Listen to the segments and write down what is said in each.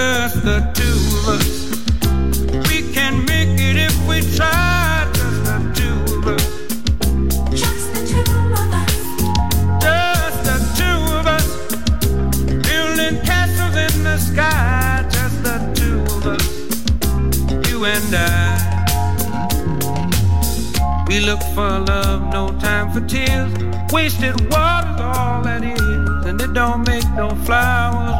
Just the two of us. We can make it if we try. just the two of us. Just the two of us. Just the two of us. Building castles in the sky, just the two of us. You and I. We look for love, no time for tears. Wasted water's all that is, and it don't make no flowers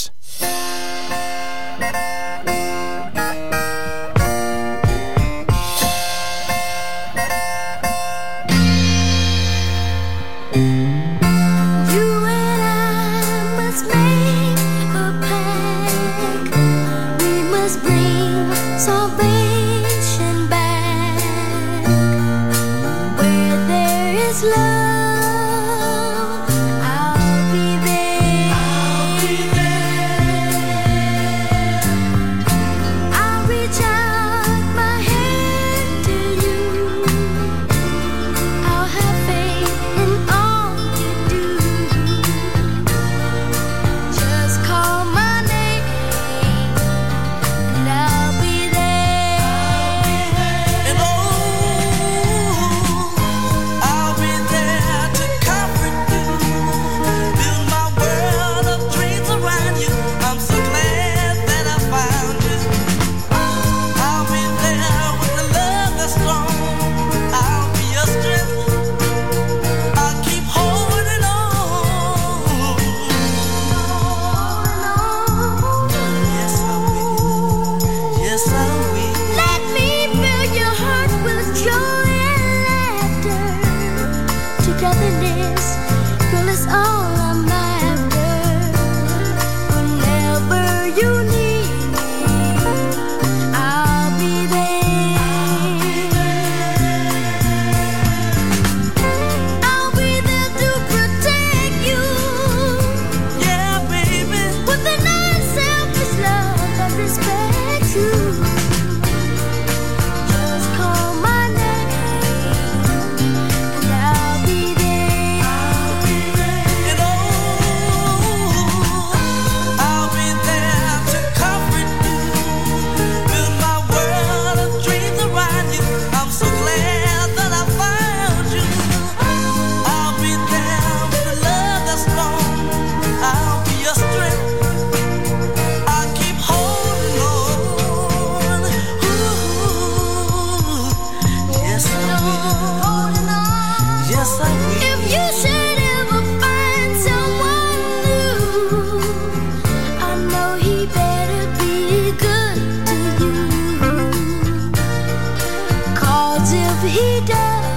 he does.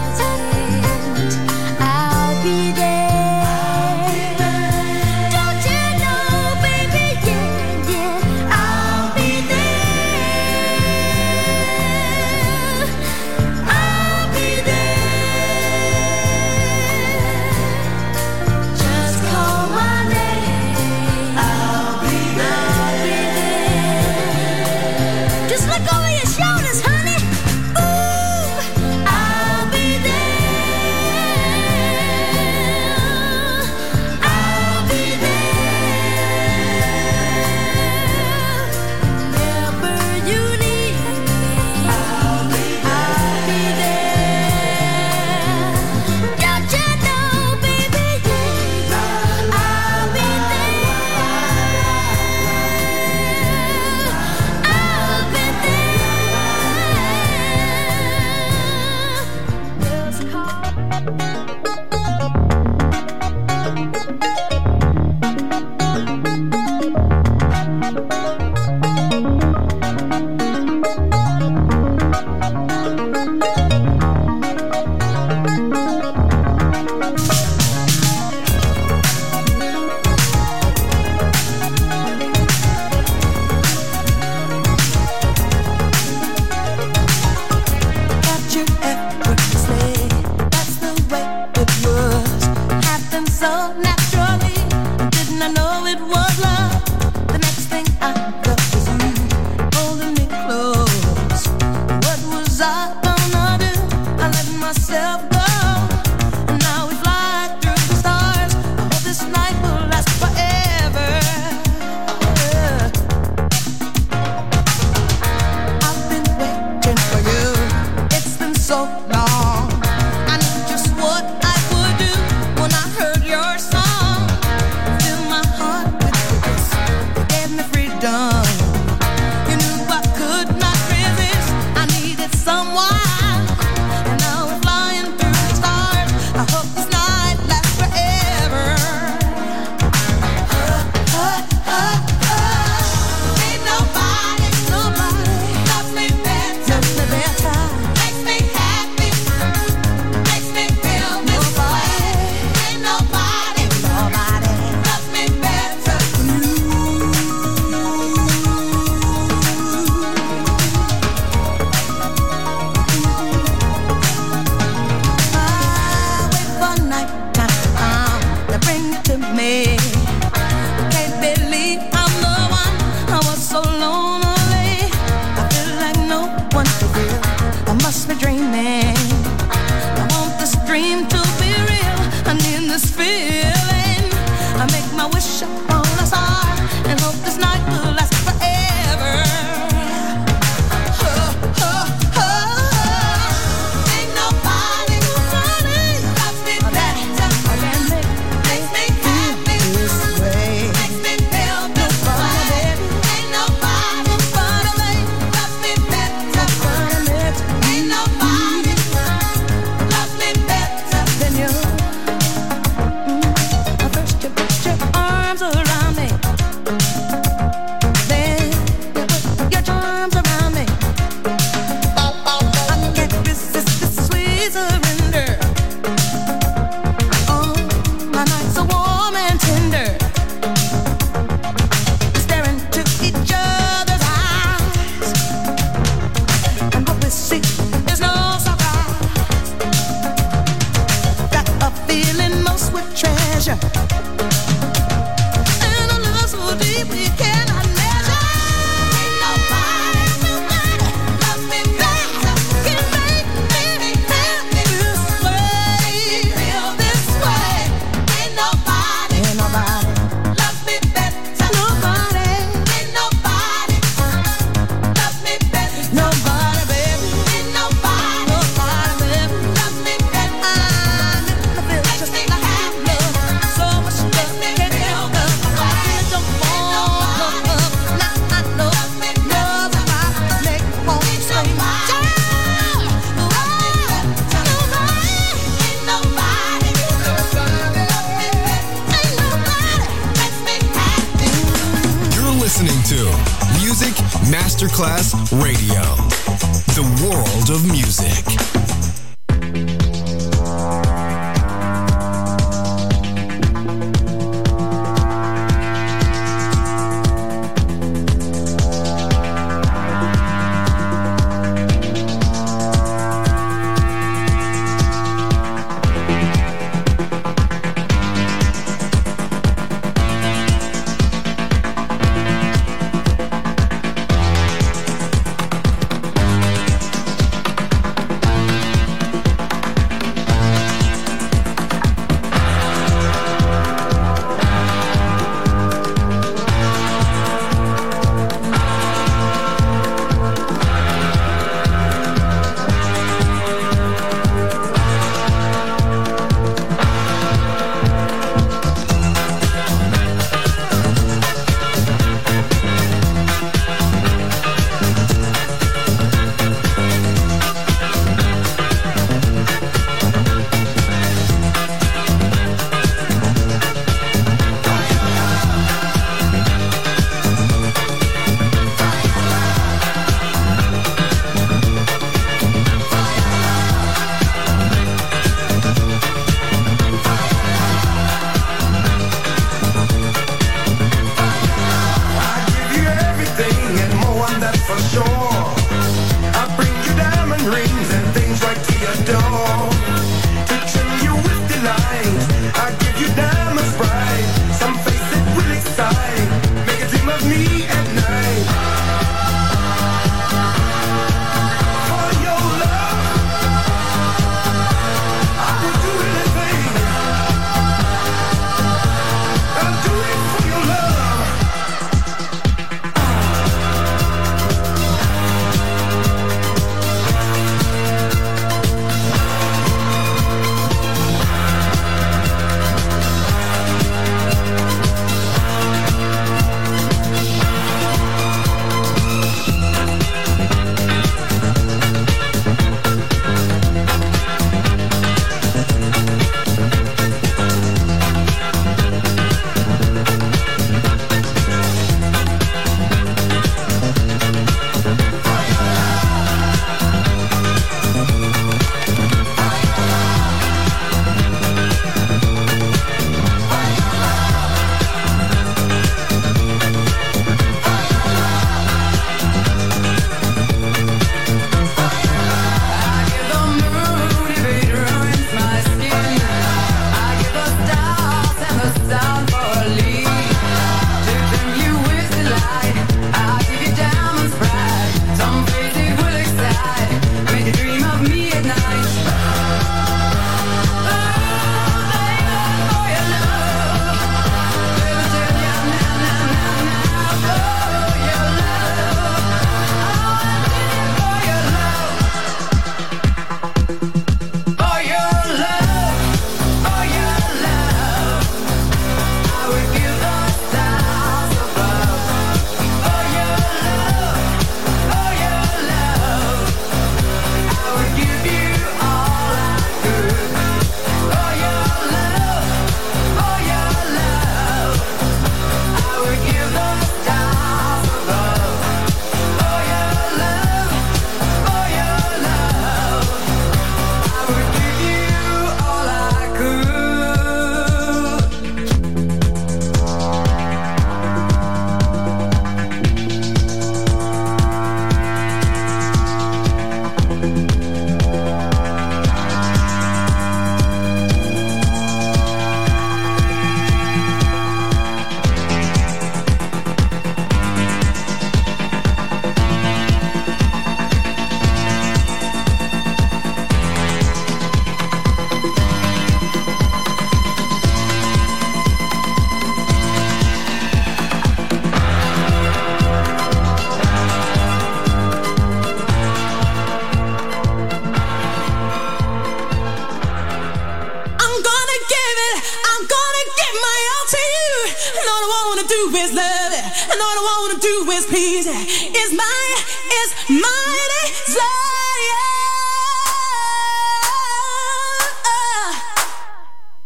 wanna do is please. Is my, is my desire.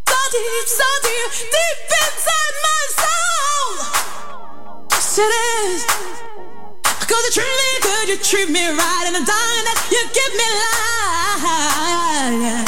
So deep, so deep, deep inside my soul. Yes, it is. Cause you treat me good, you treat me right, and I'm dying that you give me life.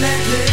let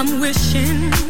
I'm wishing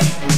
If